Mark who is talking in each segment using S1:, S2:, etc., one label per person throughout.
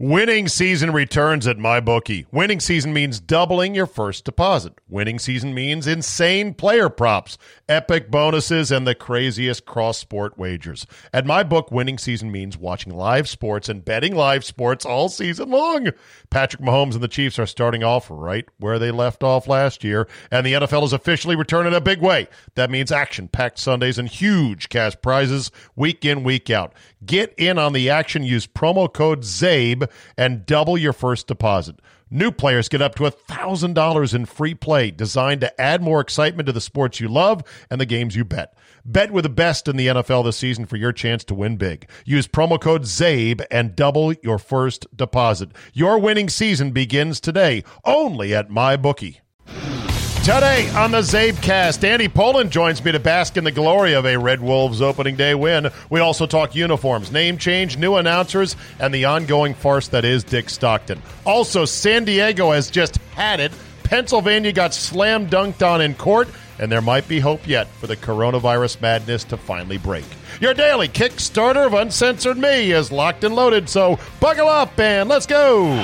S1: Winning season returns at MyBookie. Winning season means doubling your first deposit. Winning season means insane player props, epic bonuses, and the craziest cross sport wagers. At MyBook, winning season means watching live sports and betting live sports all season long. Patrick Mahomes and the Chiefs are starting off right where they left off last year, and the NFL is officially returning a big way. That means action packed Sundays and huge cash prizes week in, week out. Get in on the action. Use promo code CZABE and double your first deposit. New players get up to $1,000 in free play designed to add more excitement to the sports you love and the games you bet. Bet with the best in the NFL this season for your chance to win big. Use promo code CZABE and double your first deposit. Your winning season begins today only at MyBookie. Today on the Czabecast, Andy Poland joins me to bask in the glory of a Red Wolves opening day win. We also talk uniforms, name change, new announcers, and the ongoing farce that is Dick Stockton. Also, San Diego has just had it. Pennsylvania got slam dunked on in court, and there might be hope yet for the coronavirus madness to finally break. Your daily Kickstarter of Uncensored Me is locked and loaded, so buckle up and let's go.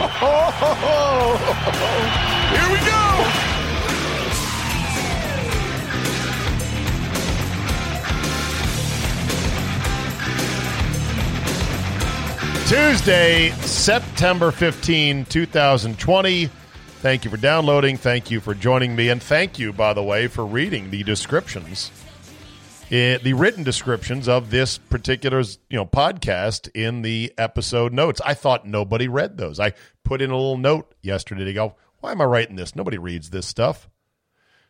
S2: Here we go.
S1: Tuesday, September 15, 2020. Thank you for downloading. Thank you for joining me. And thank you, by the way, for reading the descriptions, eh, the written descriptions of this particular you know podcast in the episode notes. I thought nobody read those. I put in a little note yesterday to go, why am I writing this? Nobody reads this stuff.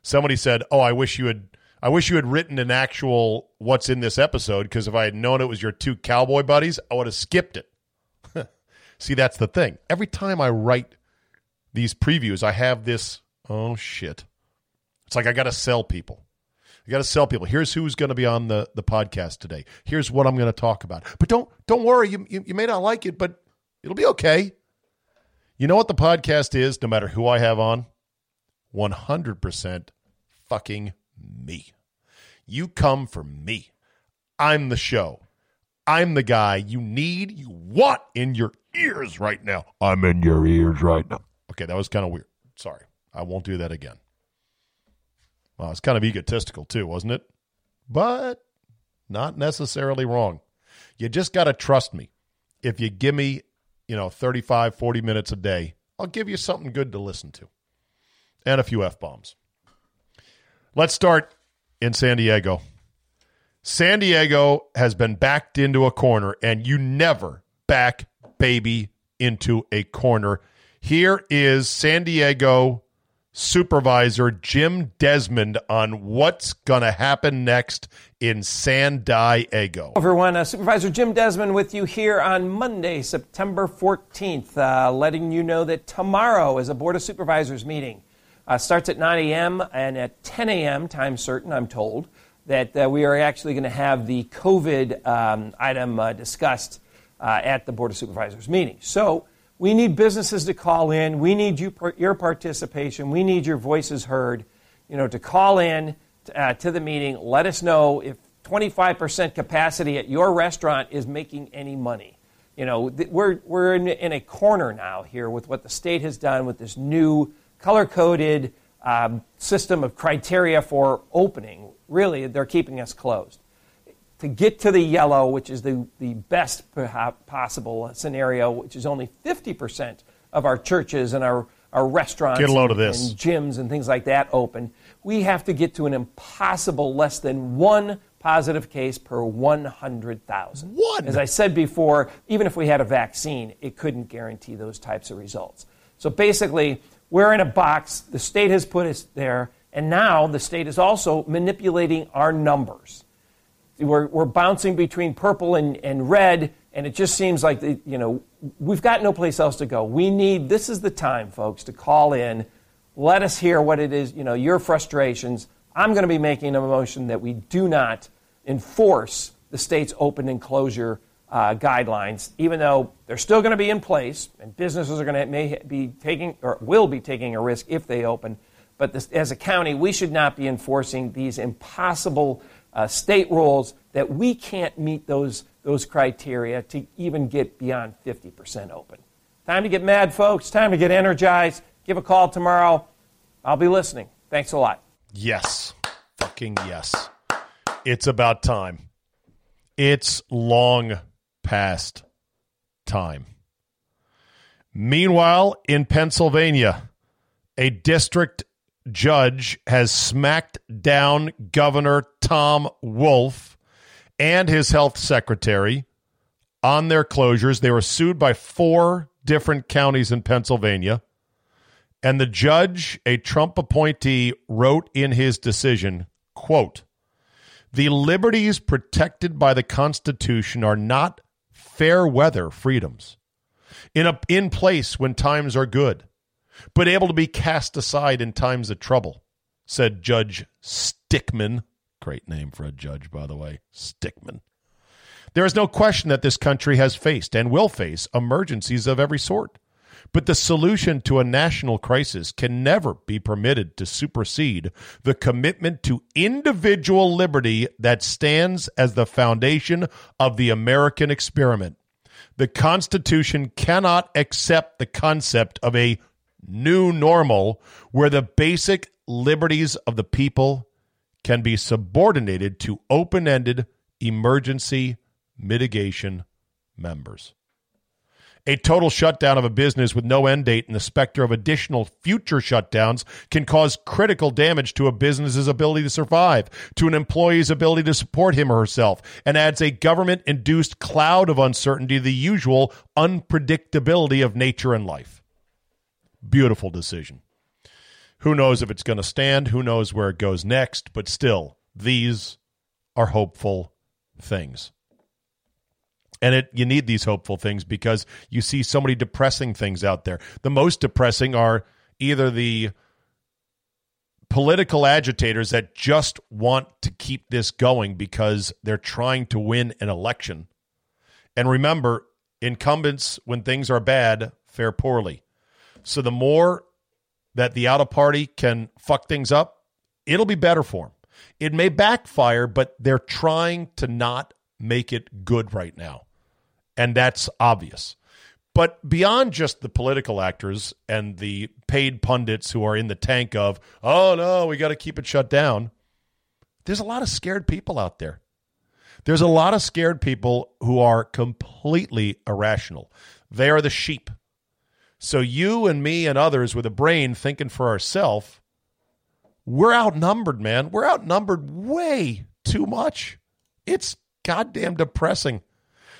S1: Somebody said, oh, I wish you had. I wish you had written an actual what's in this episode because if I had known it was your two cowboy buddies, I would have skipped it. See, that's the thing. Every time I write these previews, I have this, oh shit. It's like I got to sell people. I got to sell people. Here's who's going to be on the, the podcast today. Here's what I'm going to talk about. But don't don't worry. You, you, you may not like it, but it'll be okay. You know what the podcast is, no matter who I have on? 100% fucking me. You come for me. I'm the show. I'm the guy you need, you want in your ears right now. I'm in your ears right now. Okay, that was kind of weird. Sorry. I won't do that again. Well, it's kind of egotistical too, wasn't it? But not necessarily wrong. You just got to trust me. If you give me, you know, 35, 40 minutes a day, I'll give you something good to listen to and a few F bombs. Let's start in San Diego. San Diego has been backed into a corner, and you never back baby into a corner. Here is San Diego supervisor Jim Desmond on what's going to happen next in San Diego.
S3: Everyone, uh, Supervisor Jim Desmond with you here on Monday, September 14th, uh, letting you know that tomorrow is a Board of Supervisors meeting. Uh, starts at 9 a.m. and at 10 a.m., time certain, I'm told, that uh, we are actually going to have the COVID um, item uh, discussed uh, at the Board of Supervisors meeting. So we need businesses to call in. We need you, your participation. We need your voices heard. You know, to call in uh, to the meeting. Let us know if 25% capacity at your restaurant is making any money. You know, th- we're, we're in, in, a corner now here with what the state has done with this new color coded um, system of criteria for opening. Really, they're keeping us closed to get to the yellow, which is the, the best possible scenario, which is only 50% of our churches and our, our restaurants
S1: get a load of
S3: this. and gyms and things like that open, we have to get to an impossible less than one positive case per 100,000.
S1: One!
S3: As I said before, even if we had a vaccine, it couldn't guarantee those types of results. So basically, we're in a box, the state has put us there, and now the state is also manipulating our numbers. We're, we're bouncing between purple and, and red, and it just seems like, the, you know, we've got no place else to go. We need, this is the time, folks, to call in. Let us hear what it is, you know, your frustrations. I'm going to be making a motion that we do not enforce the state's open and closure uh, guidelines, even though they're still going to be in place, and businesses are going to may be taking or will be taking a risk if they open. But this, as a county, we should not be enforcing these impossible uh, state rules that we can't meet those, those criteria to even get beyond 50% open. Time to get mad, folks. Time to get energized. Give a call tomorrow. I'll be listening. Thanks a lot.
S1: Yes. Fucking yes. It's about time. It's long past time. Meanwhile, in Pennsylvania, a district judge has smacked down Governor Tom Wolf and his health secretary on their closures. They were sued by four different counties in Pennsylvania. And the judge, a Trump appointee, wrote in his decision, quote, the liberties protected by the Constitution are not fair weather freedoms in, a, in place when times are good but able to be cast aside in times of trouble, said Judge Stickman. Great name for a judge, by the way, Stickman. There is no question that this country has faced and will face emergencies of every sort. But the solution to a national crisis can never be permitted to supersede the commitment to individual liberty that stands as the foundation of the American experiment. The Constitution cannot accept the concept of a new normal where the basic liberties of the people can be subordinated to open ended emergency mitigation members. A total shutdown of a business with no end date and the specter of additional future shutdowns can cause critical damage to a business's ability to survive, to an employee's ability to support him or herself, and adds a government induced cloud of uncertainty to the usual unpredictability of nature and life. Beautiful decision. Who knows if it's going to stand? Who knows where it goes next? But still, these are hopeful things. And it you need these hopeful things because you see so many depressing things out there. The most depressing are either the political agitators that just want to keep this going because they're trying to win an election. And remember, incumbents, when things are bad, fare poorly. So the more that the out of party can fuck things up, it'll be better for them. It may backfire, but they're trying to not make it good right now. And that's obvious. But beyond just the political actors and the paid pundits who are in the tank of, oh no, we got to keep it shut down, there's a lot of scared people out there. There's a lot of scared people who are completely irrational. They are the sheep. So you and me and others with a brain thinking for ourselves, we're outnumbered, man. We're outnumbered way too much. It's goddamn depressing.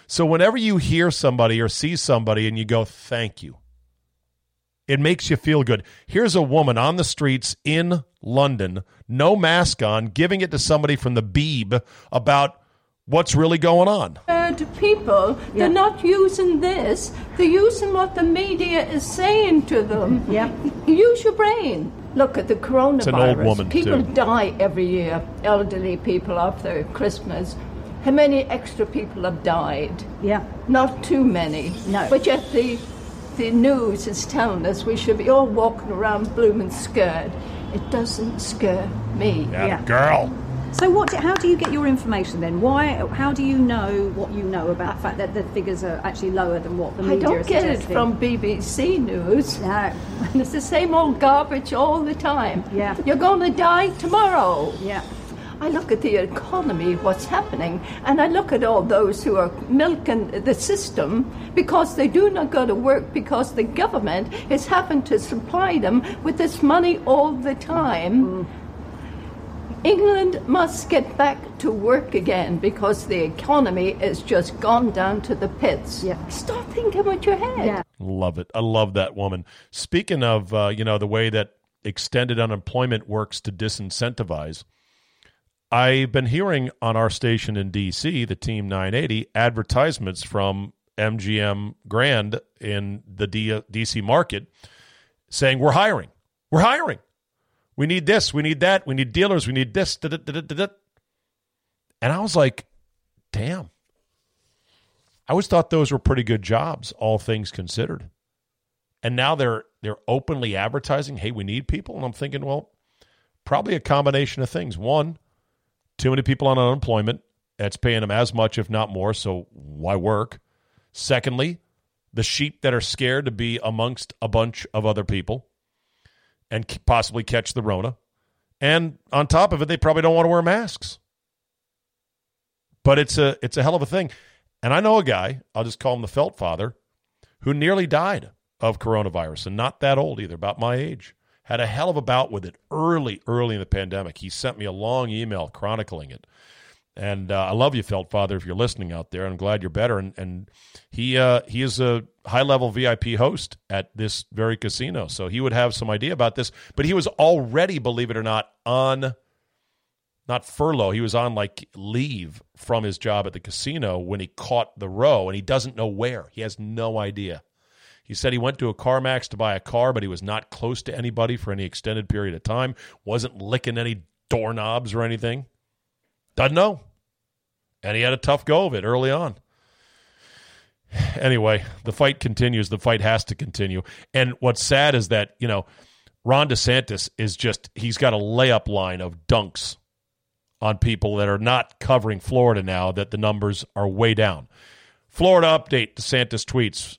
S1: So whenever you hear somebody or see somebody and you go, thank you, it makes you feel good. Here's a woman on the streets in London, no mask on, giving it to somebody from the Beeb about what's really going on.
S4: Uh, to people, they're not using this. They're using what the media is saying to them.
S5: Yeah.
S4: Use your brain. Look at the coronavirus.
S1: It's an old woman,
S4: people
S1: too.
S4: die every year. Elderly people after Christmas. How many extra people have died?
S5: Yeah.
S4: Not too many.
S5: No.
S4: But yet the the news is telling us we should be all walking around blooming scared. It doesn't scare me.
S1: Yeah,
S5: Yeah.
S1: girl.
S5: So what? How do you get your information then? Why? How do you know what you know about the fact that the figures are actually lower than what the media?
S4: I
S5: don't
S4: get it from BBC News.
S5: No.
S4: It's the same old garbage all the time.
S5: Yeah.
S4: You're going to die tomorrow.
S5: Yeah.
S4: I look at the economy, what's happening, and I look at all those who are milking the system because they do not go to work because the government is having to supply them with this money all the time. Mm. England must get back to work again because the economy has just gone down to the pits.
S5: Yeah.
S4: Start thinking with your head.
S5: Yeah.
S1: Love it. I love that woman. Speaking of, uh, you know, the way that extended unemployment works to disincentivize, I've been hearing on our station in D.C., the Team 980, advertisements from MGM Grand in the D- D.C. market saying, We're hiring. We're hiring. We need this. We need that. We need dealers. We need this. da, da, da, da, da. And I was like, damn. I always thought those were pretty good jobs, all things considered. And now they're they're openly advertising, hey, we need people. And I'm thinking, well, probably a combination of things. One, too many people on unemployment. That's paying them as much, if not more. So why work? Secondly, the sheep that are scared to be amongst a bunch of other people and possibly catch the Rona. And on top of it, they probably don't want to wear masks. But it's a it's a hell of a thing. And I know a guy, I'll just call him the Felt Father, who nearly died of coronavirus and not that old either, about my age. Had a hell of a bout with it early, early in the pandemic. He sent me a long email chronicling it. And uh, I love you, Felt Father, if you're listening out there. I'm glad you're better. And, and he uh, he is a high level VIP host at this very casino, so he would have some idea about this. But he was already, believe it or not, on not furlough. He was on like leave from his job at the casino when he caught the row, and he doesn't know where. He has no idea. He said he went to a CarMax to buy a car, but he was not close to anybody for any extended period of time. wasn't licking any doorknobs or anything. Doesn't know. And he had a tough go of it early on. Anyway, the fight continues. The fight has to continue. And what's sad is that, you know, Ron DeSantis is just, he's got a layup line of dunks on people that are not covering Florida now, that the numbers are way down. Florida update DeSantis tweets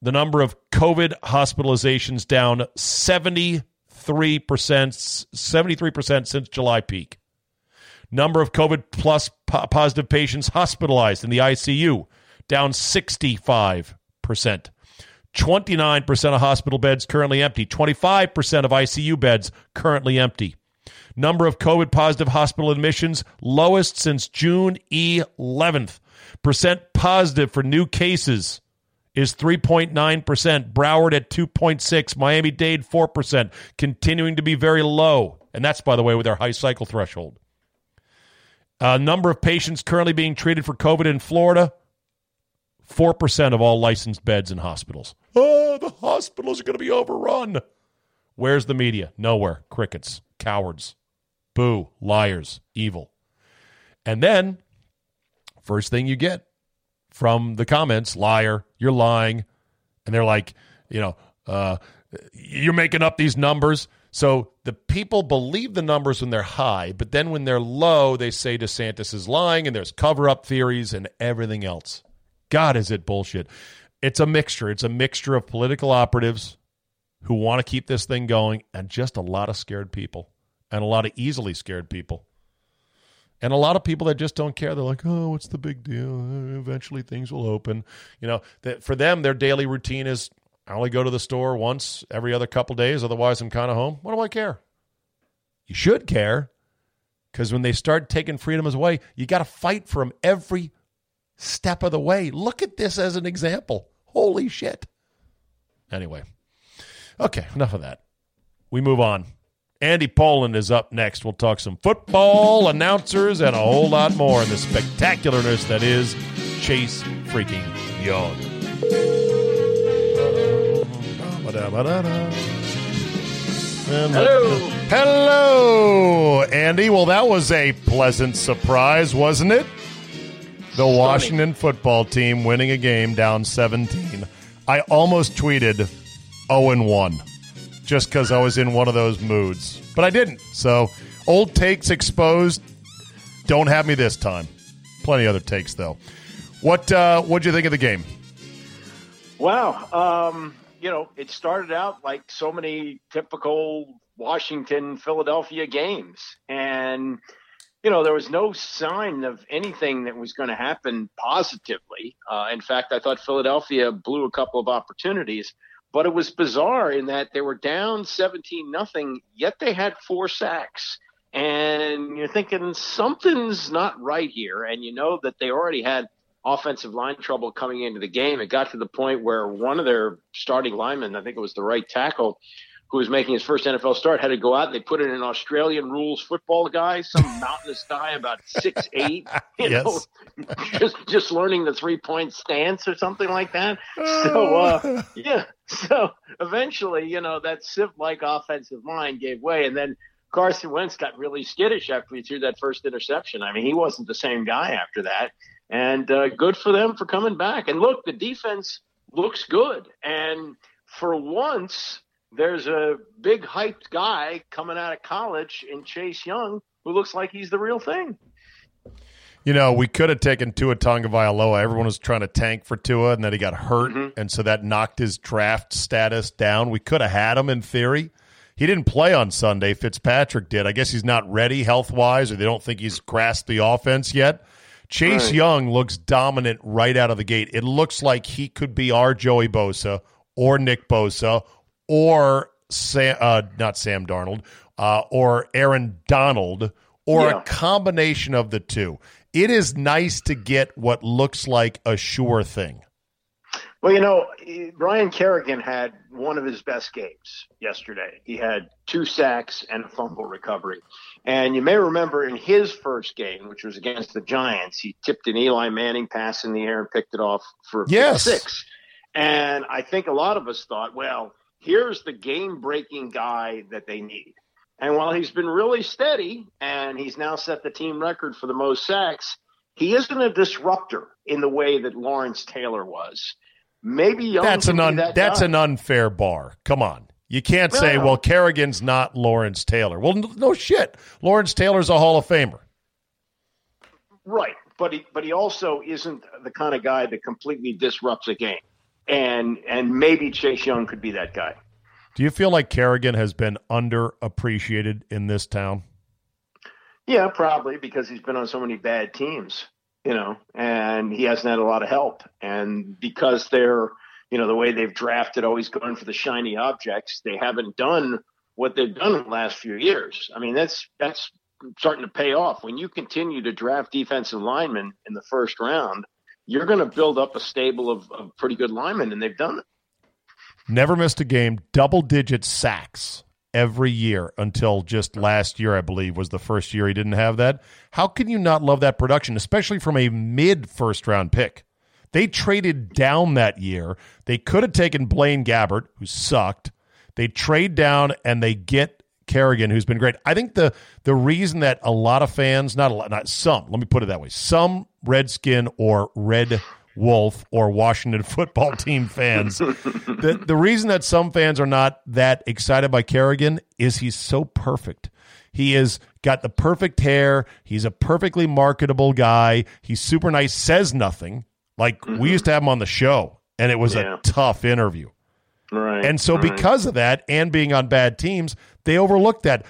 S1: the number of COVID hospitalizations down 73%, 73% since July peak. Number of COVID plus po- positive patients hospitalized in the ICU down 65%. 29% of hospital beds currently empty. 25% of ICU beds currently empty. Number of COVID positive hospital admissions lowest since June 11th. Percent positive for new cases is 3.9%. Broward at 2.6. Miami Dade 4%, continuing to be very low. And that's, by the way, with our high cycle threshold. Uh, number of patients currently being treated for COVID in Florida 4% of all licensed beds in hospitals. Oh, the hospitals are going to be overrun. Where's the media? Nowhere. Crickets. Cowards. Boo. Liars. Evil. And then, first thing you get from the comments liar, you're lying. And they're like, you know, uh, you're making up these numbers. So the people believe the numbers when they're high, but then when they're low, they say DeSantis is lying and there's cover up theories and everything else. God, is it bullshit? It's a mixture. It's a mixture of political operatives who want to keep this thing going and just a lot of scared people and a lot of easily scared people. And a lot of people that just don't care. They're like, oh, what's the big deal? Eventually things will open. You know, that for them, their daily routine is I only go to the store once every other couple days. Otherwise, I'm kind of home. What do I care? You should care because when they start taking freedoms away, you got to fight for them every step of the way. Look at this as an example. Holy shit. Anyway, okay, enough of that. We move on. Andy Poland is up next. We'll talk some football, announcers, and a whole lot more in the spectacularness that is Chase freaking Young.
S2: Hello.
S1: Hello, Andy. Well, that was a pleasant surprise, wasn't it? The Washington football team winning a game down 17. I almost tweeted 0 and 1 just because I was in one of those moods, but I didn't. So, old takes exposed. Don't have me this time. Plenty other takes though. What uh, what'd you think of the game?
S6: Wow. Um, you know, it started out like so many typical Washington Philadelphia games. And you know, there was no sign of anything that was going to happen positively. Uh, in fact, I thought Philadelphia blew a couple of opportunities, but it was bizarre in that they were down 17 nothing, yet they had four sacks. And you're thinking something's not right here. And you know that they already had offensive line trouble coming into the game. It got to the point where one of their starting linemen, I think it was the right tackle, who was making his first NFL start, had to go out and they put in an Australian rules football guy, some mountainous guy about six eight, you yes. know, just just learning the three point stance or something like that. So uh, yeah, so eventually, you know, that Civ like offensive line gave way, and then Carson Wentz got really skittish after he threw that first interception. I mean, he wasn't the same guy after that, and uh, good for them for coming back. And look, the defense looks good, and for once there's a big hyped guy coming out of college in Chase Young who looks like he's the real thing.
S1: You know, we could have taken Tua Tagovailoa. Everyone was trying to tank for Tua, and then he got hurt, mm-hmm. and so that knocked his draft status down. We could have had him in theory. He didn't play on Sunday. Fitzpatrick did. I guess he's not ready health wise, or they don't think he's grasped the offense yet. Chase right. Young looks dominant right out of the gate. It looks like he could be our Joey Bosa or Nick Bosa or Sam, uh, not Sam Darnold, uh, or Aaron Donald, or yeah. a combination of the two. It is nice to get what looks like a sure thing.
S6: Well, you know, Ryan Kerrigan had one of his best games yesterday. He had two sacks and a fumble recovery. And you may remember in his first game, which was against the Giants, he tipped an Eli Manning pass in the air and picked it off for
S1: yes.
S6: six. And I think a lot of us thought, well, here's the game breaking guy that they need. And while he's been really steady and he's now set the team record for the most sacks, he isn't a disruptor in the way that Lawrence Taylor was. Maybe Young
S1: that's an un-
S6: that
S1: that's
S6: guy.
S1: an unfair bar. Come on. You can't say, well, Kerrigan's not Lawrence Taylor. Well, no shit. Lawrence Taylor's a Hall of Famer.
S6: Right. But he but he also isn't the kind of guy that completely disrupts a game and and maybe Chase Young could be that guy.
S1: Do you feel like Kerrigan has been underappreciated in this town?
S6: Yeah, probably because he's been on so many bad teams, you know, and he hasn't had a lot of help. And because they're, you know, the way they've drafted, always going for the shiny objects, they haven't done what they've done in the last few years. I mean, that's that's starting to pay off. When you continue to draft defensive linemen in the first round, you're going to build up a stable of, of pretty good linemen, and they've done it.
S1: Never missed a game, double digit sacks every year until just last year, I believe, was the first year he didn't have that. How can you not love that production, especially from a mid first round pick? They traded down that year. They could have taken Blaine Gabbert, who sucked. They trade down and they get Kerrigan, who's been great. I think the the reason that a lot of fans, not a lot, not some, let me put it that way, some Redskin or Red Wolf or Washington football team fans, the the reason that some fans are not that excited by Kerrigan is he's so perfect. He has got the perfect hair. He's a perfectly marketable guy. He's super nice. Says nothing. Like mm-hmm. we used to have him on the show, and it was yeah. a tough interview.
S6: Right.
S1: And so, right. because of that, and being on bad teams, they overlooked that.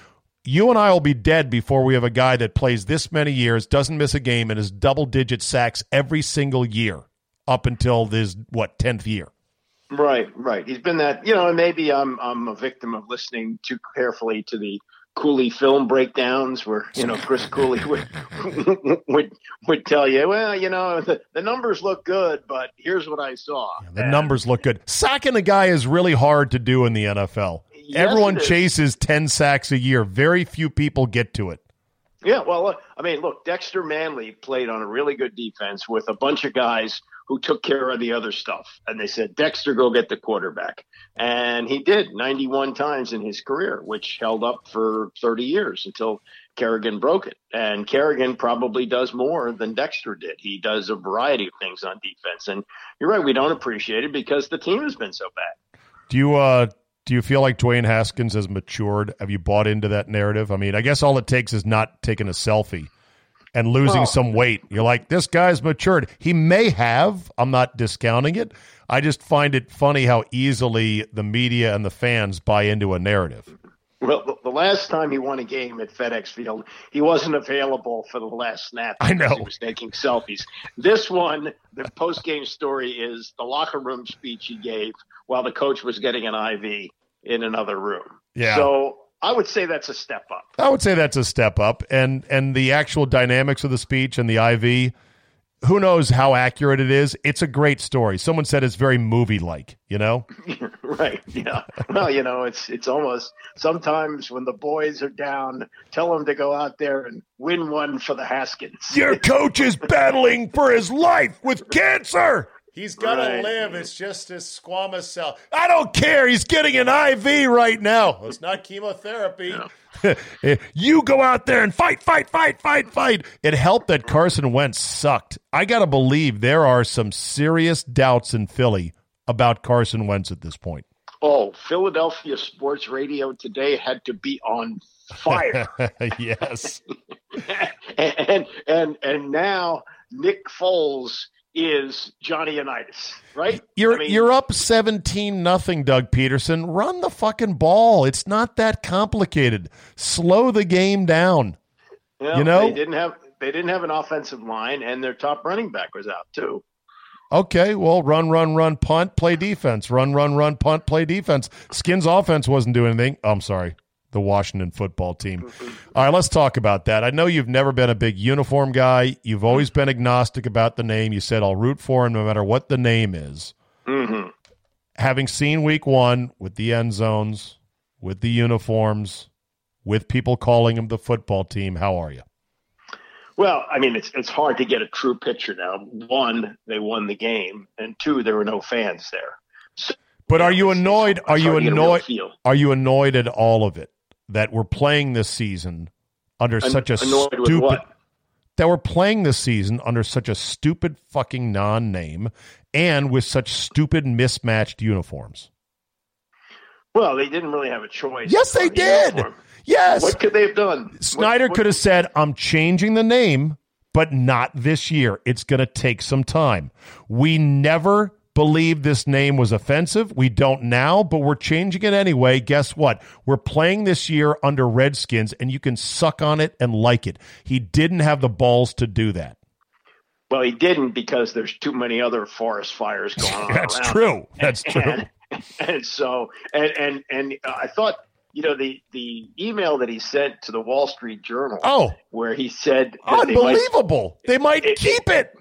S1: You and I will be dead before we have a guy that plays this many years, doesn't miss a game, and is double digit sacks every single year up until this what tenth year.
S6: Right, right. He's been that, you know, and maybe I'm I'm a victim of listening too carefully to the Cooley film breakdowns where you know Chris Cooley would would would tell you, well, you know, the, the numbers look good, but here's what I saw.
S1: Yeah, the and, numbers look good. Sacking a guy is really hard to do in the NFL. Yes, Everyone chases ten sacks a year. Very few people get to it.
S6: Yeah, well, uh, I mean, look, Dexter Manley played on a really good defense with a bunch of guys who took care of the other stuff. And they said, Dexter, go get the quarterback. And he did 91 times in his career, which held up for 30 years until Kerrigan broke it. And Kerrigan probably does more than Dexter did. He does a variety of things on defense. And you're right, we don't appreciate it because the team has been so bad.
S1: Do you, uh, do you feel like Dwayne Haskins has matured? Have you bought into that narrative? I mean, I guess all it takes is not taking a selfie and losing well, some weight. You're like, this guy's matured. He may have. I'm not discounting it. I just find it funny how easily the media and the fans buy into a narrative.
S6: Well, the last time he won a game at FedEx Field, he wasn't available for the last snap.
S1: I know.
S6: He was taking selfies. This one, the post game story is the locker room speech he gave while the coach was getting an IV in another room.
S1: Yeah.
S6: So I would say that's a step up.
S1: I would say that's a step up, and and the actual dynamics of the speech and the IV. Who knows how accurate it is? It's a great story. Someone said it's very movie like. You know.
S6: right. Yeah. Well, you know, it's it's almost sometimes when the boys are down, tell them to go out there and win one for the Haskins.
S1: Your coach is battling for his life with cancer. He's got to live. It's just a squamous cell. I don't care. He's getting an IV right now. It's not chemotherapy. you go out there and fight, fight, fight, fight, fight. It helped that Carson Wentz sucked. I got to believe there are some serious doubts in Philly about Carson Wentz at this point.
S6: Oh, Philadelphia sports radio today had to be on fire.
S1: yes.
S6: and and and now Nick Foles is Johnny Unitas, right?
S1: You're
S6: I mean,
S1: you're up 17 nothing Doug Pederson. Run the fucking ball. It's not that complicated. Slow the game down.
S6: well,
S1: you know-
S6: they didn't have they didn't have an offensive line, and their top running back was out too.
S1: Okay, well, run, run, run, punt, play defense. Run, run, run, punt, play defense. Skins offense wasn't doing anything. Oh, I'm sorry. The Washington football team. All right, let's talk about that. I know you've never been a big uniform guy. You've always been agnostic about the name. You said I'll root for him no matter what the name is.
S6: hmm
S1: Having seen week one with the end zones, with the uniforms, with people calling him the football team, how are you?
S6: Well, I mean, it's it's hard to get a true picture now. One, they won the game, and two, there were no fans there. So,
S1: But are you annoyed? Are you
S6: hard to get a real
S1: annoyed? Are you annoyed at all of it that we're playing this season under
S6: An-
S1: such a stupid that we're playing this season under such a stupid fucking non-name and with such stupid mismatched uniforms?
S6: Well, they didn't really have a choice.
S1: Yes, they
S6: the
S1: did.
S6: uniform.
S1: Yes,
S6: What could they have done?
S1: Snyder
S6: What- what-
S1: could have said, "I'm changing the name, but not this year. It's going to take some time." We never believed this name was offensive. We don't now, but we're changing it anyway. Guess what? We're playing this year under Redskins, and you can suck on it and like it. He didn't have the balls to do that.
S6: Well, he didn't because there's too many other forest fires going on.
S1: That's
S6: around.
S1: true. That's true.
S6: And, and so, and and and uh, I thought, you know, the the email that he sent to the Wall Street Journal,
S1: Oh,
S6: where he said, that they might-
S1: unbelievable! They might
S6: It-
S1: keep it.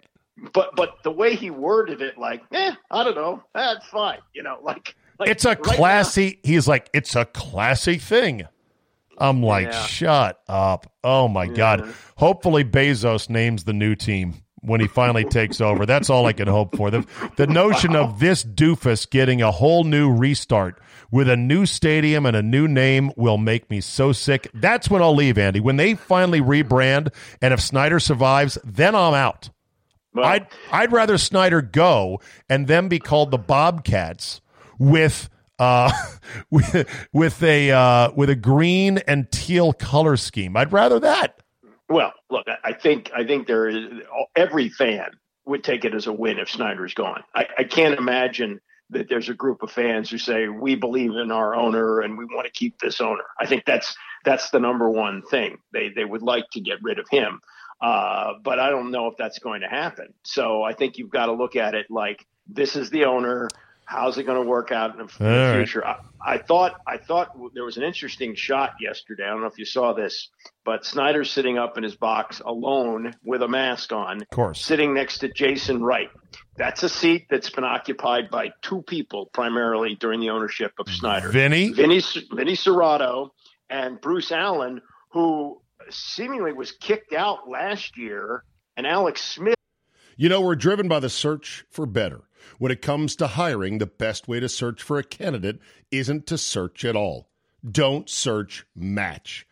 S6: But but the way he worded it, like, eh, I don't know, that's fine, you know, like, like
S1: It's a
S6: right now-
S1: classy. he's like, it's a classy thing. I'm like,
S6: Yeah.
S1: shut up. Oh my god. Hopefully Bezos names the new team when he finally takes over. That's all I can hope for. The the notion of this doofus getting a whole new restart with a new stadium and a new name will make me so sick. That's when I'll leave, Andy. When they finally rebrand and if Snyder survives, then I'm out.
S6: Well,
S1: I'd I'd rather Snyder go and then be called the Bobcats with uh with with a uh with a green and teal color scheme. I'd rather that.
S6: Well, look, I- think I think there is every fan would take it as a win if Snyder's gone. I, I can't imagine that there's a group of fans who say we believe in our owner and we want to keep this owner. I think that's that's the number one thing. They they would like to get rid of him, uh, but I don't know if that's going to happen. So I think you've got to look at it like this is the owner. How's it going to work out in the,
S1: All right.
S6: future? I, I thought I thought there was an interesting shot yesterday. I don't know if you saw this, but Snyder's sitting up in his box alone with a mask on,
S1: Of course.
S6: sitting next to Jason Wright. That's a seat that's been occupied by two people primarily during the ownership of Snyder.
S1: Vinny?
S6: Vinny, Vinny Cerrato and Bruce Allen, who seemingly was kicked out last year, and Alex Smith.
S1: You know, we're driven by the search for better. When it comes to hiring, the best way to search for a candidate isn't to search at all. Don't search, match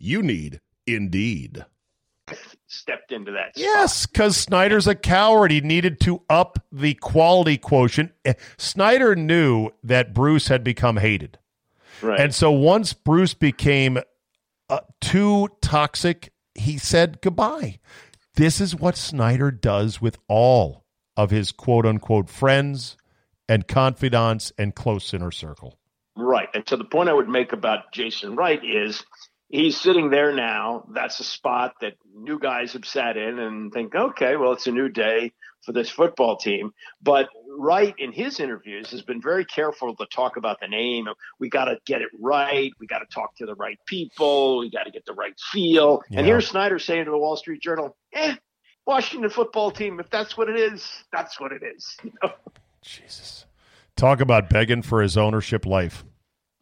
S1: You need Indeed.
S6: stepped into that. spot.
S1: Yes, because Snyder's a coward. He needed to up the quality quotient. Eh, Snyder knew that Bruce had become hated.
S6: right.
S1: And so once Bruce became uh, too toxic, he said goodbye. This is what Snyder does with all of his quote unquote friends and confidants and close inner circle.
S6: Right. And so the point I would make about Jason Wright is he's sitting there now. That's a spot that new guys have sat in and think, okay, well, it's a new day for this football team. But Wright, in his interviews, has been very careful to talk about the name. We got to get it right. We got to talk to the right people. We got to get the right feel.
S1: Yeah.
S6: And here's Snyder saying to the Wall Street Journal, eh, Washington football team, if that's what it is, that's what it is. You know?
S1: Jesus. Talk about begging for his ownership life.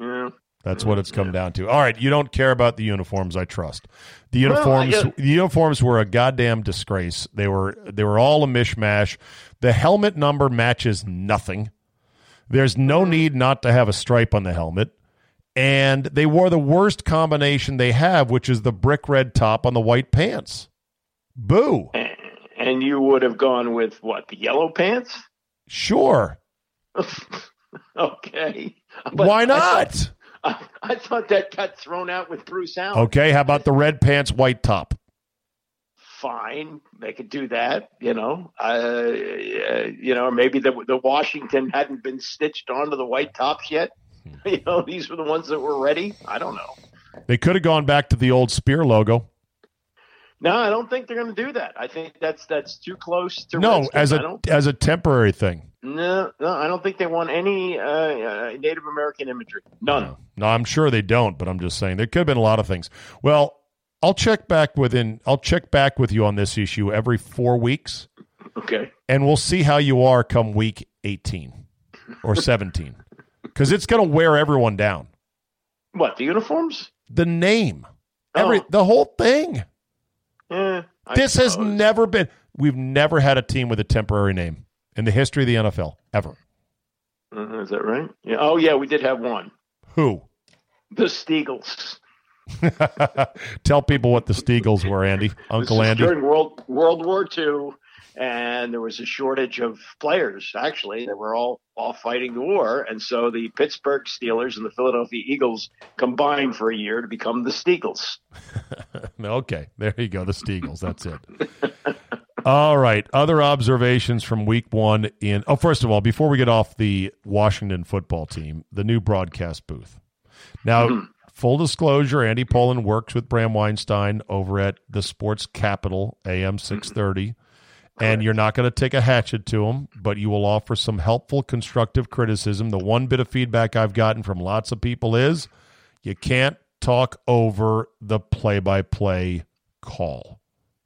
S6: Yeah.
S1: That's what it's come down to. All right, you don't care about the uniforms. I trust the uniforms.
S6: I-
S1: the uniforms were a goddamn disgrace. They were they were all a mishmash. The helmet number matches nothing. There's no mm-hmm. need not to have a stripe on the helmet, and they wore the worst combination they have, which is the brick red top on the white pants. Boo.
S6: And you would have gone with what, the yellow pants?
S1: Sure.
S6: okay.
S1: Why
S6: I
S1: not?
S6: I, I thought that got thrown out with Bruce Allen.
S1: Okay. How about the red pants, white top?
S6: Fine, they could do that. You know, uh, you know, maybe the the Washington hadn't been stitched onto the white tops yet.
S1: Hmm.
S6: You know, these were the ones that were ready. I don't know.
S1: They could have gone back to the old spear logo.
S6: No, I don't think they're going to do that. I think that's that's too close to
S1: No,
S6: Redskins.
S1: as a as a temporary thing.
S6: No, no, I don't think they want any uh, uh, Native American imagery. None.
S1: No, no, I'm sure they don't, but I'm just saying there could have been a lot of things. Well, I'll check back within. I'll check back with you on this issue every four weeks,
S6: Okay.
S1: and we'll see how you are come week 18 or 17, because it's going to wear everyone down.
S6: What the uniforms?
S1: The name, every
S6: Oh.
S1: the whole thing.
S6: Yeah. I
S1: This has never been. We've never had a team with a temporary name in the history of the NFL ever.
S6: Uh, is that right? Yeah. Oh, yeah. We did have one.
S1: Who?
S6: The Steagles.
S1: Tell people what the Steagles were, Andy. Uncle Andy.
S6: during World World War II, and there was a shortage of players. Actually, they were all all fighting the war, and so the Pittsburgh Steelers and the Philadelphia Eagles combined for a year to become the Steagles.
S1: Okay, there you go. The Steagles. That's it. all right. Other observations from week one in. Oh, first of all, before we get off the Washington football team, the new broadcast booth. Now, hmm. full disclosure: Andy Poland works with Bram Weinstein over at the Sports Capital AM hmm. six thirty. And you're not going to take a hatchet to him, but you will offer some helpful, constructive criticism. The one bit of feedback I've gotten from lots of people is you can't talk over the play by play call.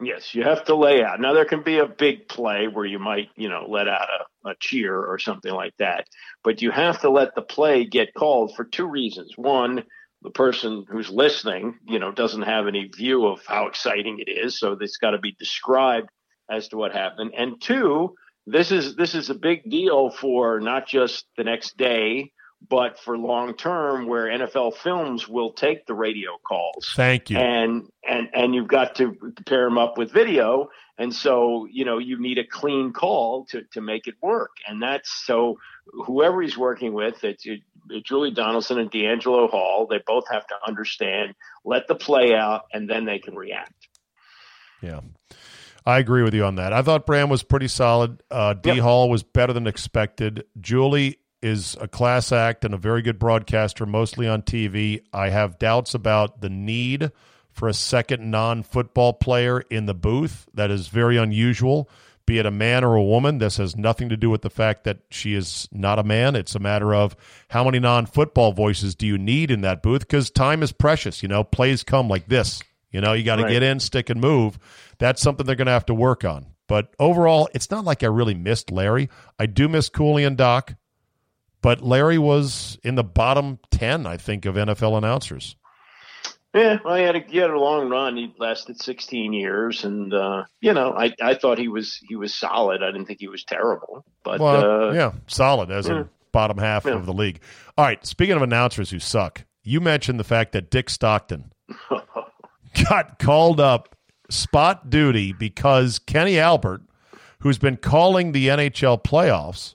S6: Yes, you have to lay out. Now there can be a big play where you might, you know, let out a, a cheer or something like that, but you have to let the play get called for two reasons. One, the person who's listening, you know, doesn't have any view of how exciting it is, so it's got to be described as to what happened. And two, this is this is a big deal for not just the next day, but for long term, where NFL Films will take the radio calls
S1: Thank you.
S6: and and and you've got to pair them up with video and so you know you need a clean call to to make it work and that's so whoever he's working with it's it, Julie Donaldson and DeAngelo Hall they both have to understand let the play out and then they can react
S1: Yeah. I agree with you on that. I thought Bram was pretty solid. Uh, D
S6: Yep.
S1: Hall was better than expected. Julie is a class act and a very good broadcaster, mostly on TV. I have doubts about the need for a second non football player in the booth. That is very unusual be it a man or a woman. This has nothing to do with the fact that she is not a man. It's a matter of how many non football voices do you need in that booth because time is precious. You know, plays come like this. You know, you got to
S6: Right.
S1: get in, stick, and move. That's something they're going to have to work on. But overall, it's not like I really missed Larry. I do miss Cooley and Doc, but Larry was in the bottom 10, I think, of NFL announcers.
S6: Yeah, well, he had a, he had a long run. He lasted 16 years, and uh, you know, I, I thought he was he was solid. I didn't think he was terrible, but
S1: Well,
S6: uh,
S1: yeah, solid as
S6: yeah.
S1: in bottom half
S6: Yeah.
S1: of the league. All right, speaking of announcers who suck, you mentioned the fact that Dick Stockton got called up spot duty because Kenny Albert, who's been calling the NHL playoffs,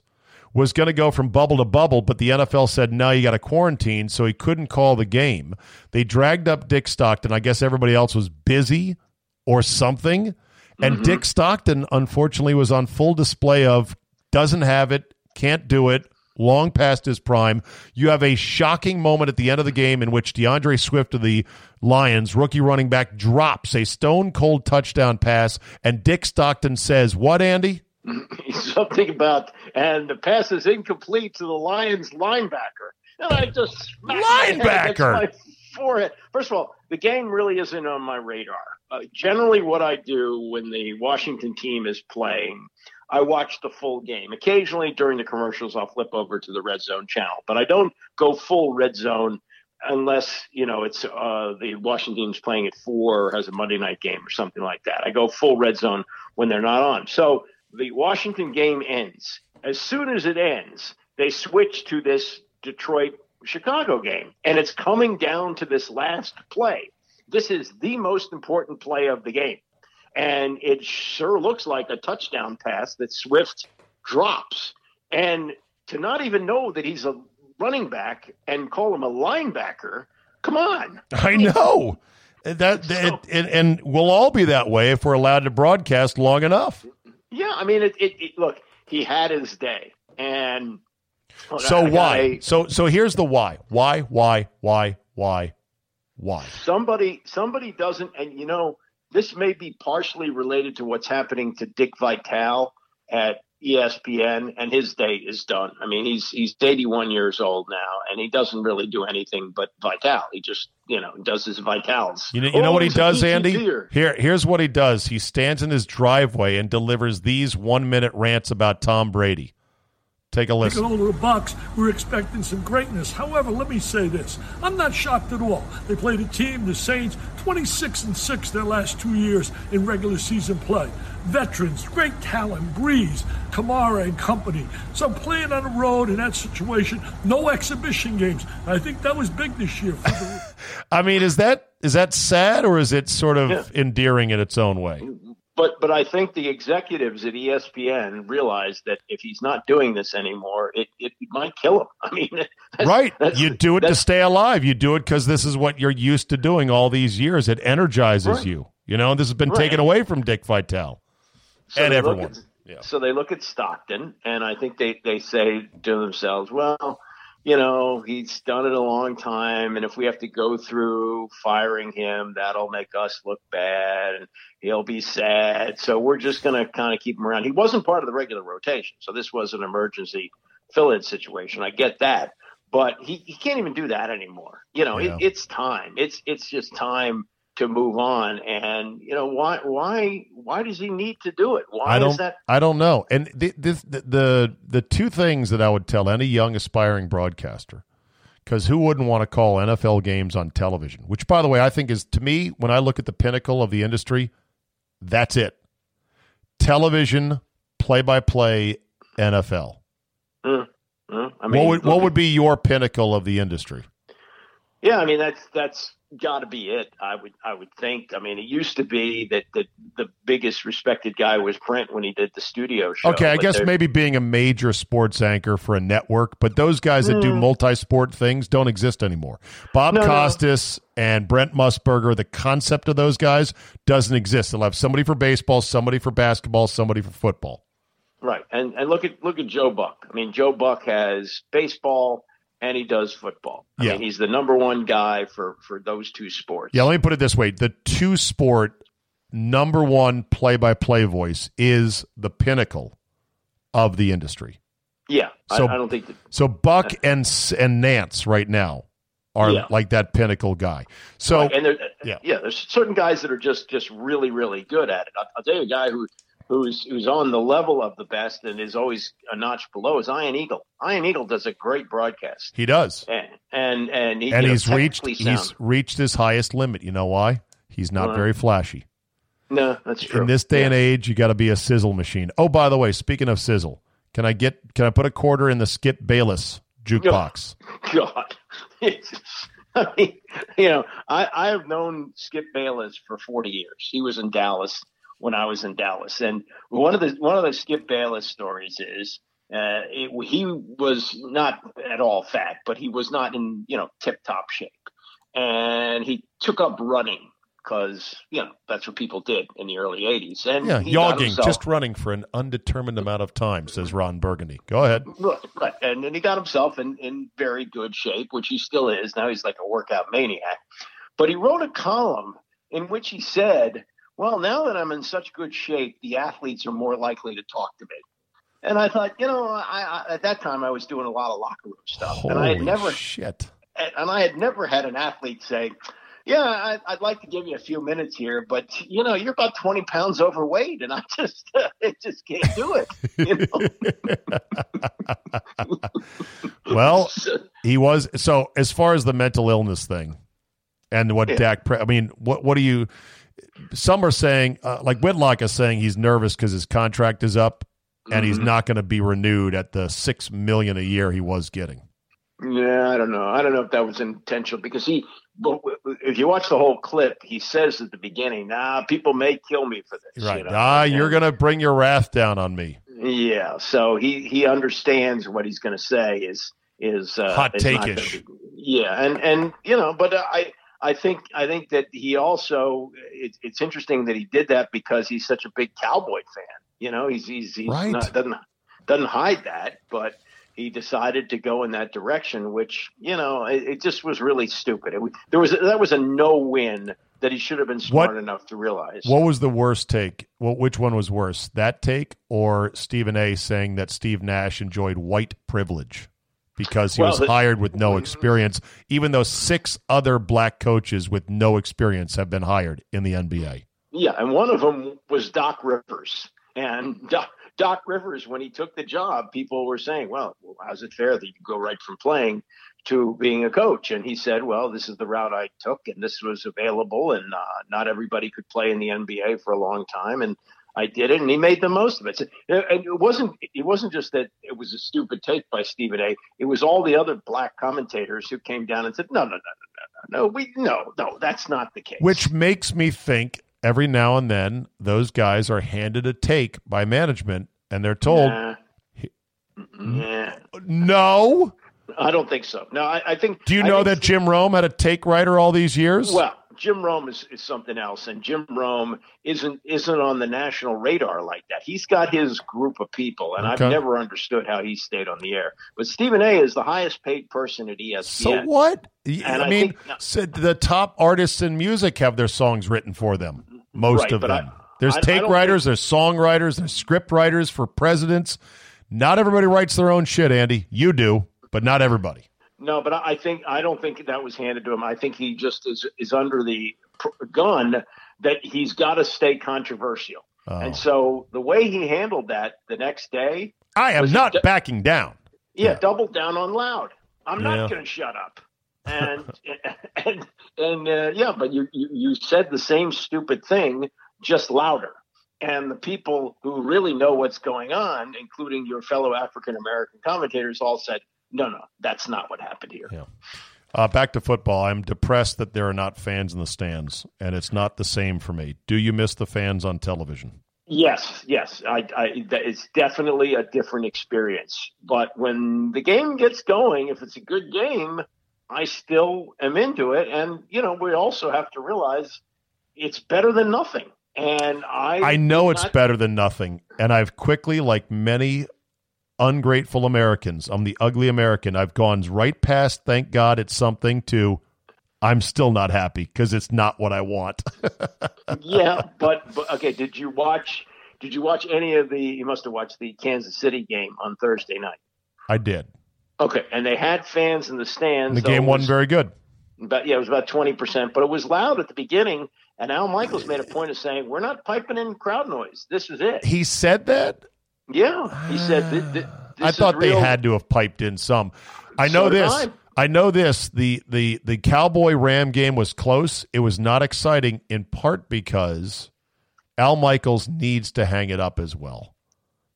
S1: was going to go from bubble to bubble, but the NFL said, no, you got to quarantine, so he couldn't call the game. They dragged up Dick Stockton. I guess everybody else was busy or something. And mm-hmm. Dick Stockton, unfortunately, was on full display of doesn't have it, can't do it, long past his prime. You have a shocking moment at the end of the game in which DeAndre Swift of the Lions, rookie running back, drops a stone cold touchdown pass, and Dick Stockton says, What, Andy?
S6: something about and the pass is incomplete to the Lions linebacker. And I just smacked my head against
S1: Linebacker!
S6: my forehead. First of all, the game really isn't on my radar. Uh, generally, what I do when the Washington team is playing, I watch the full game. Occasionally, during the commercials, I'll flip over to the red zone channel, but I don't go full red zone unless you know it's uh, the Washington team's playing at four or has a Monday night game or something like that. I go full red zone when they're not on. So the Washington game ends. As soon as it ends, they switch to this Detroit Chicago game, and it's coming down to this last play. This is the most important play of the game, and it sure looks like a touchdown pass that Swift drops, and to not even know that he's a running back and call him a linebacker. Come on.
S1: I know. That, that and, and we'll all be that way if we're allowed to broadcast long enough.
S6: Yeah, I mean, it, it, it look, he had his day, and look,
S1: So
S6: I-
S1: why?
S6: I-
S1: so so here's the why. Why? Why? Why? Why? Why?
S6: somebody somebody doesn't and you know this may be partially related to what's happening to Dick Vitale at ESPN and his day is done. I mean he's he's 81 years old now and he doesn't really do anything but Vitale. He just, you know, does his Vitals.
S1: You know, you know
S6: Oh,
S1: what he
S6: oh, a
S1: does, Andy? Here, here's what he does. He stands in his driveway and delivers these one-minute rants about Tom Brady. Take a
S2: Take
S1: listen.
S2: it over the box. We're expecting some greatness. However, let me say this: I'm not shocked at all. They played a team, the Saints, 26 and six their last two years in regular season play. Veterans, great talent, Brees, Kamara, and company. So playing on the road in that situation, no exhibition games. I think that was big this year for the.
S1: I mean, is that is that sad or is it sort of
S6: Yeah.
S1: endearing in its own way?
S6: But but I think the executives at ESPN realize that if he's not doing this anymore, it, it might kill him. I mean, that's-
S1: Right.
S6: that's-
S1: You do it to stay alive. You do it because this is what you're used to doing all these years. It energizes
S6: Right.
S1: you. You know, this has been
S6: Right.
S1: taken away from Dick Vitale
S6: So
S1: and everyone.
S6: at-
S1: Yeah.
S6: So they look at Stockton, and I think they, they say to themselves, well, you know, he's done it a long time, and if we have to go through firing him, that'll make us look bad, and he'll be sad. So we're just going to kind of keep him around. He wasn't part of the regular rotation, so this was an emergency fill-in situation. I get that, but he, he can't even do that anymore. You know,
S1: Yeah.
S6: it, it's time. It's it's just time to move on. And you know why why why does he need to do it? Why
S1: I don't.
S6: is that?
S1: I don't know. And the, this, the the the two things that I would tell any young aspiring broadcaster, because who wouldn't want to call NFL games on television? Which, by the way, I think is to me when I look at the pinnacle of the industry, that's it. Television, play by play, NFL.
S6: Uh, uh, I mean,
S1: what would what would be your pinnacle of the industry?
S6: Yeah, I mean that's that's got to be it. I would I would think. I mean, it used to be that the the biggest respected guy was Brent when he did the studio show.
S1: Okay, I guess maybe being a major sports anchor for a network, but those guys that do hmm. multi-sport things don't exist anymore. Bob
S6: No, no.
S1: Costas and Brent Musburger, the concept of those guys doesn't exist. They'll have somebody for baseball, somebody for basketball, somebody for football.
S6: Right, and and look at look at Joe Buck. I mean, Joe Buck has baseball and he does football. I
S1: Yeah.
S6: mean, he's the number one guy for for those two sports.
S1: Yeah, let me put it this way: the two sport number one play by play voice is the pinnacle of the industry.
S6: Yeah,
S1: So-
S6: I, I don't think that.
S1: So Buck and and Nance right now are
S6: Yeah.
S1: like that pinnacle guy. So
S6: and there,
S1: yeah.
S6: yeah. there's certain guys that are just just really really good at it. I'll, I'll tell you a guy who who's who's on the level of the best and is always a notch below is Ian Eagle. Ian Eagle does a great broadcast,
S1: he does,
S6: and and and, he,
S1: and
S6: you know,
S1: he's reached
S6: sound.
S1: he's reached his highest limit. You know why? He's not
S6: Why?
S1: very flashy.
S6: no, that's true.
S1: In this day
S6: Yeah.
S1: and age, you got to be a sizzle machine. Oh, by the way, speaking of sizzle, can I get can I put a quarter in the Skip Bayless jukebox?
S6: God. I mean, you know, I, I have known Skip Bayless for 40 years. He was in Dallas when I was in Dallas. And one of the one of the Skip Bayless stories is uh, it, he was not at all fat, but he was not in, you know, tip top shape. And he took up running because, you know, that's what people did in the early 80s. And
S1: Yeah, jogging,
S6: himself-
S1: just running for an undetermined amount of time, says Ron Burgundy. Go ahead.
S6: Right, right. And then he got himself in, in very good shape, which he still is. Now he's like a workout maniac. But he wrote a column in which he said, Well, now that I'm in such good shape, the athletes are more likely to talk to me. And I thought, you know, I, I, at that time I was doing a lot of locker room stuff, and I had never,
S1: shit.
S6: and I had never had an athlete say, "Yeah, I, I'd like to give you a few minutes here, but you know, you're about 20 pounds overweight, and I just, I just can't do it." You know?
S1: Well, he was so as far as the mental illness thing and what
S6: Yeah.
S1: Dak I mean, what what do you some are saying uh, like Whitlock is saying he's nervous cuz his contract is up and he's
S6: Mhm.
S1: not going to be renewed at the 6 million a year he was getting.
S6: Yeah, I don't know. I don't know if that was intentional because he, if you watch the whole clip, he says at the beginning, "Nah, people may kill me for this."
S1: Right.
S6: You know?
S1: ah, you're going to bring your wrath down on me.
S6: Yeah. So he he understands what he's going to say is is uh,
S1: Hot
S6: is
S1: take-ish.
S6: be- Yeah, and and you know, but I. I think I think that he also it's it's interesting that he did that because he's such a big cowboy fan. You know, he's he's, he's
S1: Right.
S6: not doesn't doesn't hide that, but he decided to go in that direction, which you know it, it just was really stupid. It, there was that was a no win that he should have been smart
S1: What-
S6: enough to realize.
S1: What was the worst take? Well, which one was worse? That take or Stephen A saying that Steve Nash enjoyed white privilege because he
S6: Well,
S1: was
S6: the-
S1: hired with no experience, even though six other black coaches with no experience have been hired in the NBA.
S6: Yeah, and one of them was Doc Rivers. And Doc, Doc Rivers, when he took the job, people were saying, well, how's it fair that you go right from playing to being a coach? And he said, well, this is the route I took, and this was available, and uh, not everybody could play in the NBA for a long time. And I did it, and he made the most of it. So, and it wasn't it wasn't just that it was a stupid take by Stephen A. It was all the other black commentators who came down and said, no, no, no, no, no, no, no, we no, no, that's not the case.
S1: Which makes me think every now and then those guys are handed a take by management and they're told,
S6: Nah.
S1: No.
S6: I don't think so. No, I, I think.
S1: Do you know
S6: think
S1: that Jim Rome had a take writer all these years?
S6: Well, Jim Rome is, is something else, and Jim Rome isn't isn't on the national radar like that. He's got his group of people, and
S1: Okay.
S6: I've never understood how he stayed on the air. But Stephen A. is the highest paid person at ESPN.
S1: So what?
S6: And
S1: I,
S6: I
S1: mean,
S6: think-
S1: said the top artists in music have their songs written for them. Most
S6: Right,
S1: of
S6: but I-
S1: them. there's
S6: I-
S1: take writers, there's songwriters, there's script writers for presidents. Not everybody writes their own shit, Andy. You do, but not everybody.
S6: No, but I think I don't think that was handed to him. I think he just is is under the gun that he's got to stay controversial.
S1: Oh.
S6: And so the way he handled that the next day,
S1: I am not backing down.
S6: yeah,
S1: Yeah.
S6: double down on loud. I'm
S1: Yeah.
S6: not going to shut up. And and and uh, yeah, but you, you you said the same stupid thing just louder. And the people who really know what's going on, including your fellow African American commentators, all said, "No, no, that's not what happened here."
S1: Yeah. Uh, back to football. I'm depressed that there are not fans in the stands, and it's not the same for me. Do you miss the fans on television?
S6: Yes, yes, I, I, it's definitely a different experience. But when the game gets going, if it's a good game, I still am into it. And you know, we also have to realize it's better than nothing. And I,
S1: I know it's
S6: not-
S1: better than nothing, and I've quickly, like many ungrateful Americans, I'm the ugly American. I've gone right past. Thank God it's something to I'm still not happy because it's not what I want.
S6: yeah, but, but okay. Did you watch? Did you watch any of the? You must have watched the Kansas City game on Thursday night.
S1: I did.
S6: Okay, and they had fans in the stands.
S1: And the game wasn't very good.
S6: But yeah, it was about twenty percent, but it was loud at the beginning. And Al Michaels made a point of saying, "We're not piping in crowd noise. This is it."
S1: He said that.
S6: Yeah, he said. Th- th-
S1: I thought they had to have piped in some. I know
S6: So
S1: this.
S6: I.
S1: I know this. The the the Cowboy Ram game was close. It was not exciting in part because Al Michaels needs to hang it up as well.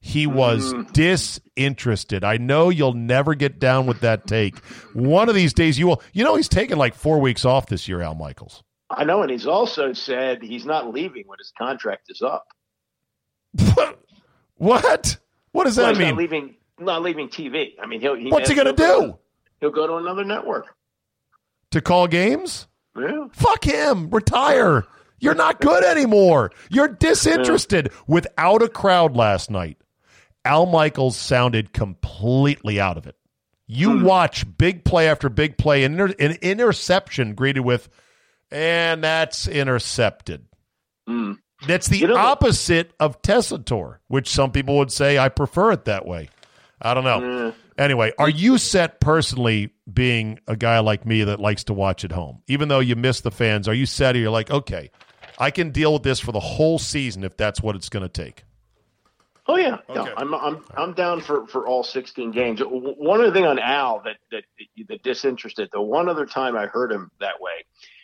S1: He was
S6: Mm.
S1: disinterested. I know you'll never get down with that take. One of these days you will. You know he's taken like 4 weeks off this year Al Michaels.
S6: I know, and he's also said he's not leaving when his contract is up.
S1: What? What does
S6: Well,
S1: that
S6: he's not
S1: mean?
S6: leaving. Not leaving TV. I mean, he'll. He,
S1: What's he going to do?
S6: go- He'll go to another network.
S1: To call games?
S6: Yeah.
S1: Fuck him. Retire. You're not good anymore. You're disinterested. Without a crowd last night, Al Michaels sounded completely out of it. You watch big play after big play, and inter- an interception greeted with, and that's intercepted.
S6: Mm.
S1: That's the
S6: You know-
S1: opposite of Tessitore, which some people would say I prefer it that way. I don't know. Anyway, are you set personally being a guy like me that likes to watch at home? Even though you miss the fans, are you set or you're like, okay, I can deal with this for the whole season if that's what it's going to take?
S6: Oh yeah,
S1: Okay.
S6: no, I'm I'm I'm down for, for all 16 games. One other thing on Al that that that disinterested. The one other time I heard him that way,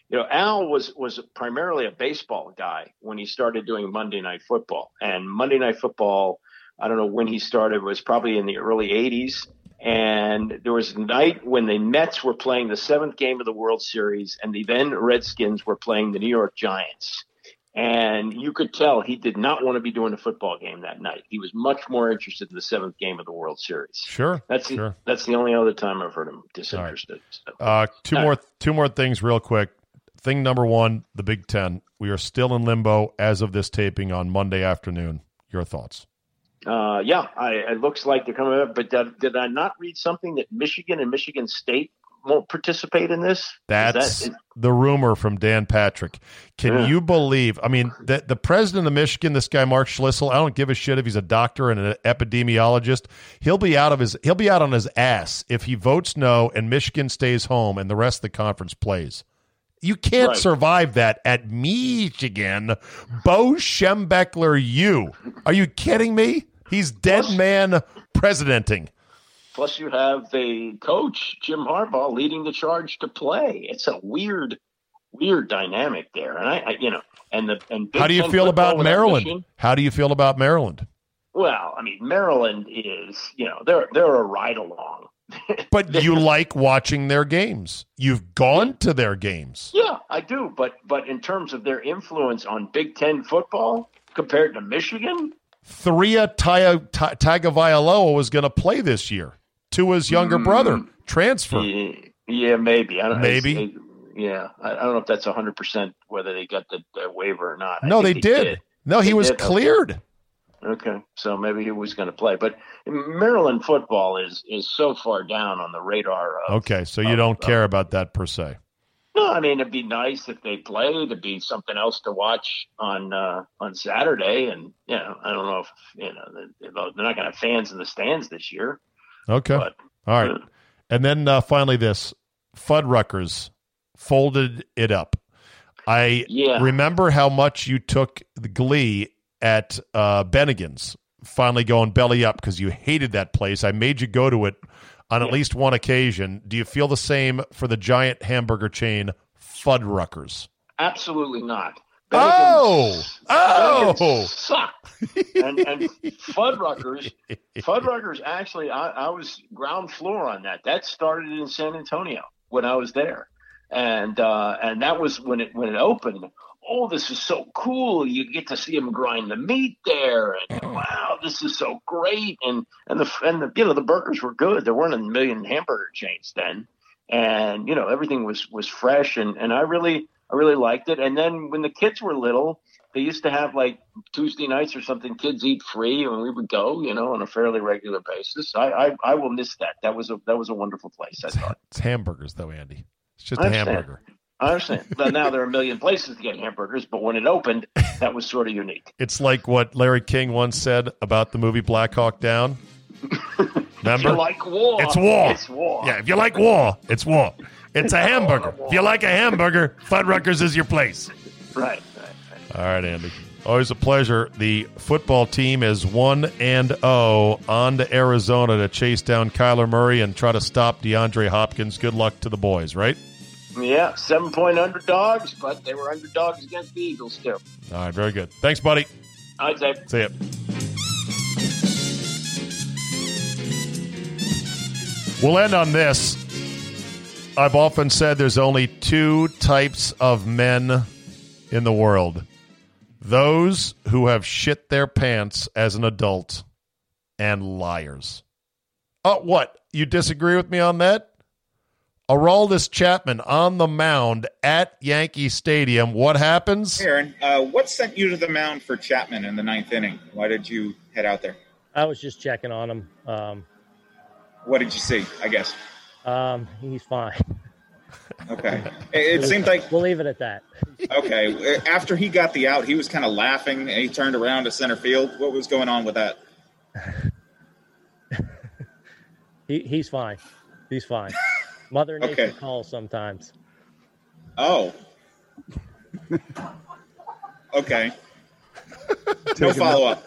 S6: you know, Al was was primarily a baseball guy when he started doing Monday Night Football, and Monday Night Football. I don't know when he started. Was probably in the early 80s. And there was a night when the Mets were playing the seventh game of the World Series, and the then Redskins were playing the New York Giants and you could tell he did not want to be doing a football game that night. He was much more interested in the seventh game of the World Series.
S1: Sure.
S6: That's
S1: sure.
S6: the, that's the only other time I've heard him disinterested. So,
S1: Uh, two
S6: All
S1: more
S6: right.
S1: two more things real quick. Thing number one, the Big Ten. We are still in limbo as of this taping on Monday afternoon. Your thoughts?
S6: uh, yeah, I, it looks like they're coming up. But did, did I not read something that Michigan and Michigan State won't participate in this? Is
S1: That's
S6: that-
S1: the rumor from Dan Patrick. Can
S6: Yeah.
S1: you believe? I mean, the, the president of Michigan, this guy Mark Schlissel. I don't give a shit if he's a doctor and an epidemiologist. He'll be out of his. He'll be out on his ass if he votes no and Michigan stays home and the rest of the conference plays. You can't
S6: Right.
S1: survive that at Michigan. Bo Schembechler, you are you kidding me? He's dead
S6: Plus-
S1: man presidenting.
S6: Plus, you have the coach Jim Harbaugh leading the charge to play. It's a weird, weird dynamic there. And I, I you know, and the and Big
S1: How do you
S6: Ten
S1: feel about Maryland?
S6: Michigan-
S1: How do you feel about Maryland?
S6: Well, I mean, Maryland is, you know, they're they're a ride along.
S1: But you like watching their games. You've gone to their games.
S6: Yeah, I do, but but in terms of their influence on Big Ten football compared to Michigan,
S1: Ta- Tagovailoa was going to play this year. Tua's younger hmm. brother transfer.
S6: yeah, yeah, maybe. I don't,
S1: Maybe.
S6: Yeah, I, don't know if that's hundred percent whether they got the, the waiver or not.
S1: No, they
S6: think
S1: did. No, he
S6: They
S1: was
S6: did,
S1: cleared.
S6: Okay, so maybe he was going to play, but Maryland football is is so far down on the radar. Of,
S1: Okay, so you
S6: of-
S1: don't
S6: of-
S1: care about that per se.
S6: No, I mean it'd be nice if they played. It'd be something else to watch on uh, on Saturday, and you know I don't know if you know they're not going to have fans in the stands this year.
S1: Okay.
S6: But
S1: All right. And then uh, finally, this Fuddruckers folded it up. I
S6: Yeah.
S1: remember how much you took the glee at uh, Bennigan's, finally going belly up because you hated that place. I made you go to it on at least one occasion. Do you feel the same for the giant hamburger chain Fuddruckers?
S6: absolutely not.
S1: Oh! Oh!
S6: Bennigan's suck. and, and Fuddruckers, Fuddruckers actually, I, I was ground floor on that. That started in San Antonio when I was there, and uh, and that was when it when it opened. Oh, this is so cool! You get to see them grind the meat there, and wow, this is so great. And and the and the you know the burgers were good. There weren't a million hamburger chains then, and you know everything was was fresh, and and I really I really liked it. And then when the kids were little, they used to have like Tuesday nights or something, kids eat free, and we would go, you know, on a fairly regular basis. I I, I will miss that. That was a that was a wonderful place. I thought.
S1: It's hamburgers, though, Andy. It's just
S6: I
S1: a
S6: understand.
S1: hamburger.
S6: I understand. But now there are a million places to get hamburgers, but when it opened, that was sort of unique.
S1: It's like what Larry King once said about the movie Black Hawk Down. Remember?
S6: If you like war,
S1: It's war.
S6: It's war.
S1: Yeah, if you like war, it's war. It's a oh, hamburger. If you like a hamburger, Fuddruckers is your place.
S6: Right, right, right.
S1: All right, Andy. Always a pleasure. The football team is 1 and 0 on to Arizona to chase down Kyler Murray and try to stop DeAndre Hopkins. Good luck to the boys, right?
S6: Yeah, seven point underdogs, but they were underdogs against the Eagles too.
S1: All right, very good. Thanks, buddy.
S6: I'd say
S1: See ya. We'll end on this. I've often said there's only two types of men in the world those who have shit their pants as an adult and liars. Oh, what? You disagree with me on that? Aroldis Chapman on the mound at Yankee Stadium. What happens?
S7: Aaron, uh, what sent you to the mound for Chapman in the ninth inning? Why did you head out there?
S8: I was just checking on him. Um,
S7: What did you see? I guess.
S8: um, he's fine.
S7: Okay. It, it seemed like
S8: We'll leave it at that.
S7: okay. After he got the out, he was kind of laughing, and he turned around to center field. What was going on with that?
S8: He, he's fine. He's fine. Mother Nature
S7: Okay.
S8: calls sometimes.
S7: Oh. Okay. No follow up.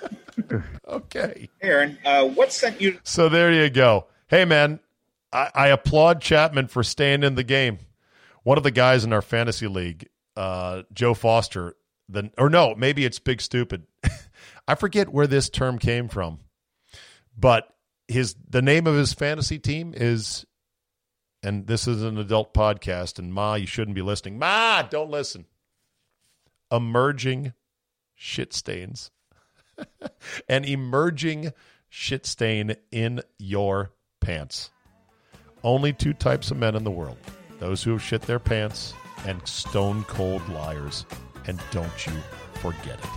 S1: Okay.
S7: Aaron, uh, what sent you?
S1: So there you go. Hey, man, I, I applaud Chapman for staying in the game. One of the guys in our fantasy league, uh, Joe Foster, the, or no, maybe it's Big Stupid. I forget where this term came from, but his the name of his fantasy team is, and this is an adult podcast, and Ma, you shouldn't be listening. Ma, don't listen. Emerging shit stains. An emerging shit stain in your pants. Only two types of men in the world those who have shit their pants and stone cold liars. And don't you forget it.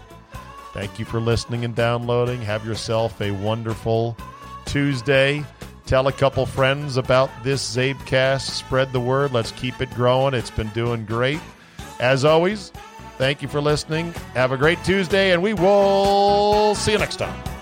S1: Thank you for listening and downloading. Have yourself a wonderful Tuesday. Tell a couple friends about this Czabecast. Spread the word. Let's keep it growing. It's been doing great. As always, thank you for listening. Have a great Tuesday, and we will see you next time.